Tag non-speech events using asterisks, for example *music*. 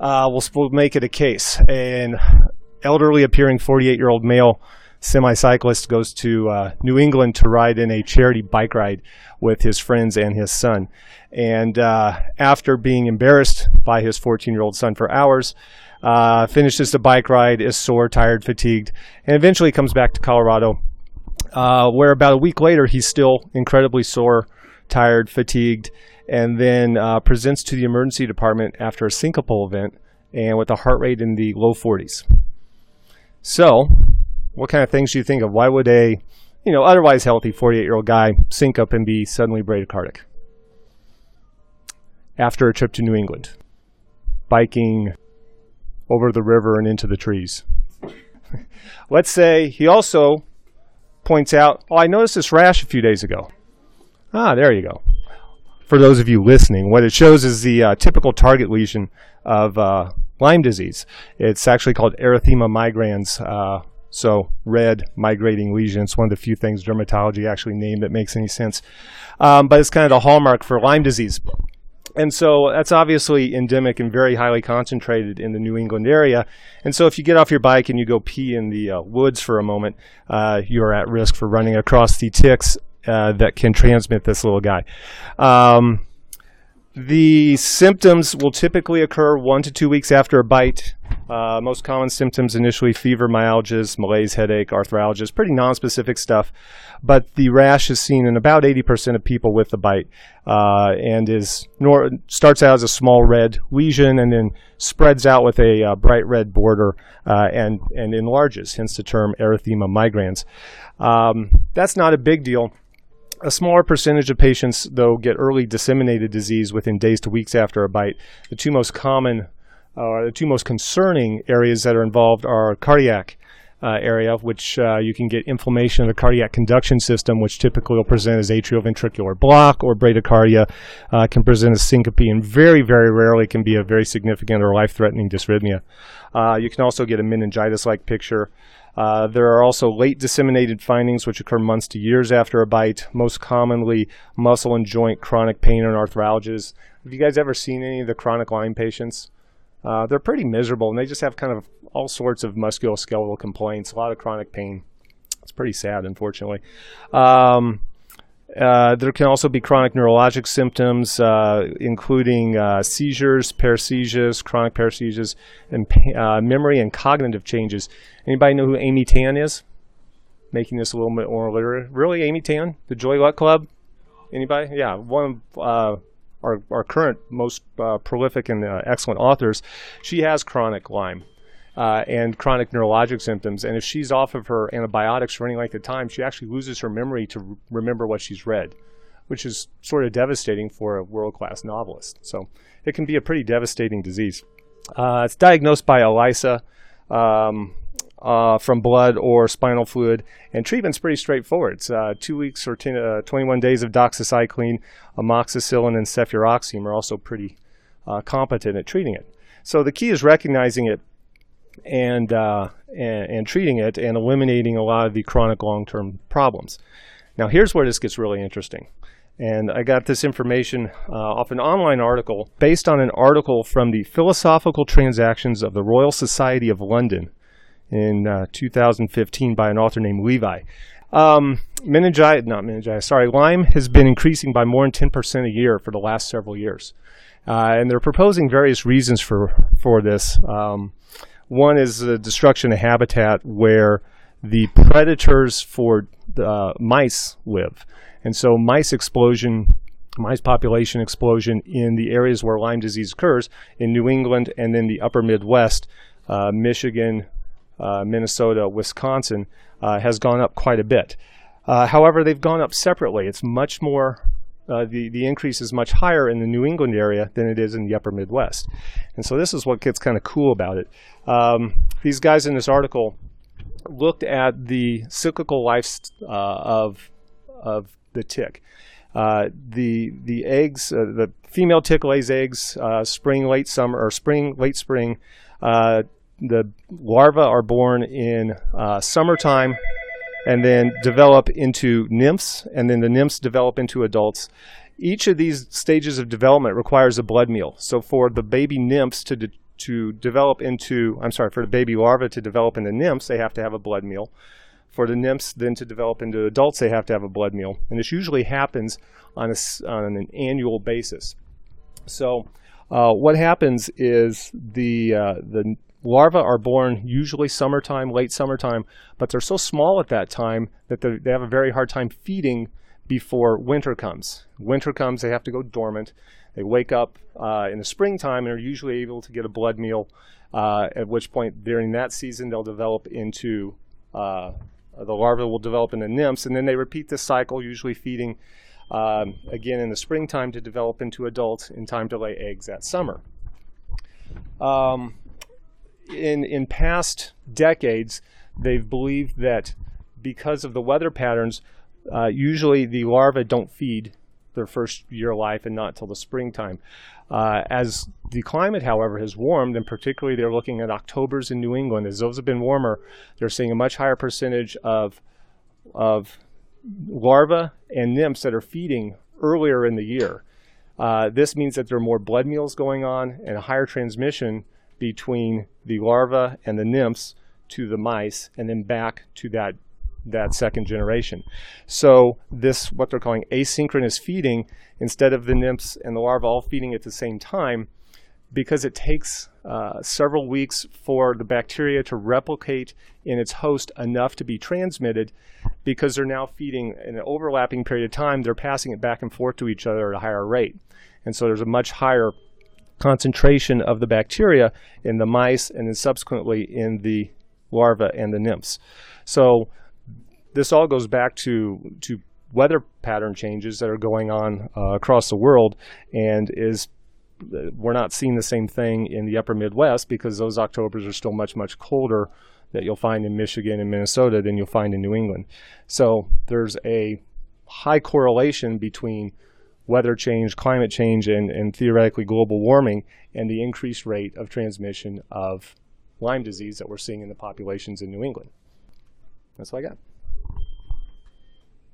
Uh, we'll, we'll make it a case. An elderly appearing 48 year old male semi cyclist goes to uh, New England to ride in a charity bike ride with his friends and his son. And uh, after being embarrassed by his 14 year old son for hours, uh, finishes the bike ride, is sore, tired, fatigued, and eventually comes back to Colorado, uh, where about a week later he's still incredibly sore, tired, fatigued, and then uh, presents to the emergency department after a syncopal event and with a heart rate in the low 40s. So, what kind of things do you think of? Why would a, you know, otherwise healthy 48 year old guy sync up and be suddenly bradycardic? After a trip to New England, biking over the river and into the trees. *laughs* Let's say he also points out, Oh, I noticed this rash a few days ago. Ah, there you go. For those of you listening, what it shows is the uh, typical target lesion of uh, Lyme disease. It's actually called erythema migrans. Uh, so red migrating lesion. It's one of the few things dermatology actually named that makes any sense. Um, but it's kind of the hallmark for Lyme disease. And so that's obviously endemic and very highly concentrated in the New England area. And so if you get off your bike and you go pee in the uh, woods for a moment, uh, you're at risk for running across the ticks uh, that can transmit this little guy. Um, the symptoms will typically occur one to two weeks after a bite. Uh, most common symptoms initially fever, myalgias, malaise, headache, arthralgias, pretty nonspecific stuff. But the rash is seen in about 80% of people with the bite uh, and is nor- starts out as a small red lesion and then spreads out with a uh, bright red border uh, and, and enlarges, hence the term erythema migrans. Um, that's not a big deal a smaller percentage of patients, though, get early disseminated disease within days to weeks after a bite. The two most common, uh, the two most concerning areas that are involved are cardiac uh, area, which uh, you can get inflammation of the cardiac conduction system, which typically will present as atrioventricular block or bradycardia, uh, can present as syncope, and very, very rarely can be a very significant or life-threatening dysrhythmia. Uh, you can also get a meningitis-like picture. Uh, there are also late disseminated findings which occur months to years after a bite, most commonly muscle and joint chronic pain and arthralgias. Have you guys ever seen any of the chronic Lyme patients? Uh, they're pretty miserable and they just have kind of all sorts of musculoskeletal complaints, a lot of chronic pain. It's pretty sad, unfortunately. Um, uh, there can also be chronic neurologic symptoms, uh, including uh, seizures, paresthesias, chronic paresthesias, and uh, memory and cognitive changes. Anybody know who Amy Tan is? Making this a little bit more literate. Really, Amy Tan, the Joy Luck Club? Anybody? Yeah, one of uh, our, our current most uh, prolific and excellent authors. She has chronic Lyme uh, and chronic neurologic symptoms. And if she's off of her antibiotics for any length of time, she actually loses her memory to remember what she's read, which is sort of devastating for a world class novelist. So it can be a pretty devastating disease. Uh, it's diagnosed by ELISA. Um, uh, from blood or spinal fluid, and treatment's pretty straightforward. It's uh, two weeks or ten, uh, 21 days of doxycycline, amoxicillin, and cefuroxime are also pretty uh, competent at treating it. So the key is recognizing it and, uh, and, and treating it and eliminating a lot of the chronic long-term problems. Now, here's where this gets really interesting. And I got this information uh, off an online article based on an article from the Philosophical Transactions of the Royal Society of London in uh, 2015 by an author named Levi. Um, meningitis, not meningitis, sorry, Lyme has been increasing by more than 10% a year for the last several years. Uh, and they're proposing various reasons for, for this. Um, one is the destruction of habitat where the predators for uh, mice live. And so mice explosion, mice population explosion in the areas where Lyme disease occurs in New England and then the upper Midwest, uh, Michigan, Minnesota, Wisconsin, uh, has gone up quite a bit. Uh, however, they've gone up separately. It's much more uh, the, the increase is much higher in the New England area than it is in the upper Midwest. And so this is what gets kind of cool about it. Um, these guys in this article looked at the cyclical life uh, of, of the tick. Uh, the the eggs, uh, the female tick lays eggs uh, spring, late summer, or spring, late spring. Uh, the larvae are born in summertime and then develop into nymphs, and then the nymphs develop into adults. Each of these stages of development requires a blood meal. So for the baby nymphs to de- to develop into, I'm sorry, for the baby larva to develop into nymphs, they have to have a blood meal. For the nymphs then to develop into adults, they have to have a blood meal. And this usually happens on, a, on an annual basis. So uh, what happens is the, uh, the larvae are born usually summertime, late summertime, but they're so small at that time that they have a very hard time feeding before winter comes. Winter comes, they have to go dormant. They wake up uh, in the springtime and are usually able to get a blood meal, uh, at which point during that season they'll develop into, uh, the larvae will develop into nymphs, and then they repeat this cycle, usually feeding um, again in the springtime to develop into adults in time to lay eggs that summer. Um, in, in past decades, they've believed that because of the weather patterns, uh, usually the larvae don't feed their first year of life and not till the springtime. Uh, as the climate, however, has warmed, and particularly they're looking at October's in New England, as those have been warmer, they're seeing a much higher percentage of, of larvae and nymphs that are feeding earlier in the year. Uh, this means that there are more blood meals going on and a higher transmission between the larvae and the nymphs to the mice and then back to that that second generation. So this, what they're calling asynchronous feeding, instead of the nymphs and the larvae all feeding at the same time, because it takes uh, several weeks for the bacteria to replicate in its host enough to be transmitted, because they're now feeding in an overlapping period of time, they're passing it back and forth to each other at a higher rate. And so there's a much higher concentration of the bacteria in the mice and then subsequently in the larvae and the nymphs. So this all goes back to to weather pattern changes that are going on uh, across the world, and is uh, we're not seeing the same thing in the upper Midwest because those Octobers are still much much colder that you'll find in Michigan and Minnesota than you'll find in New England. So there's a high correlation between weather change, climate change, and, and theoretically global warming, and the increased rate of transmission of Lyme disease that we're seeing in the populations in New England. That's all I got.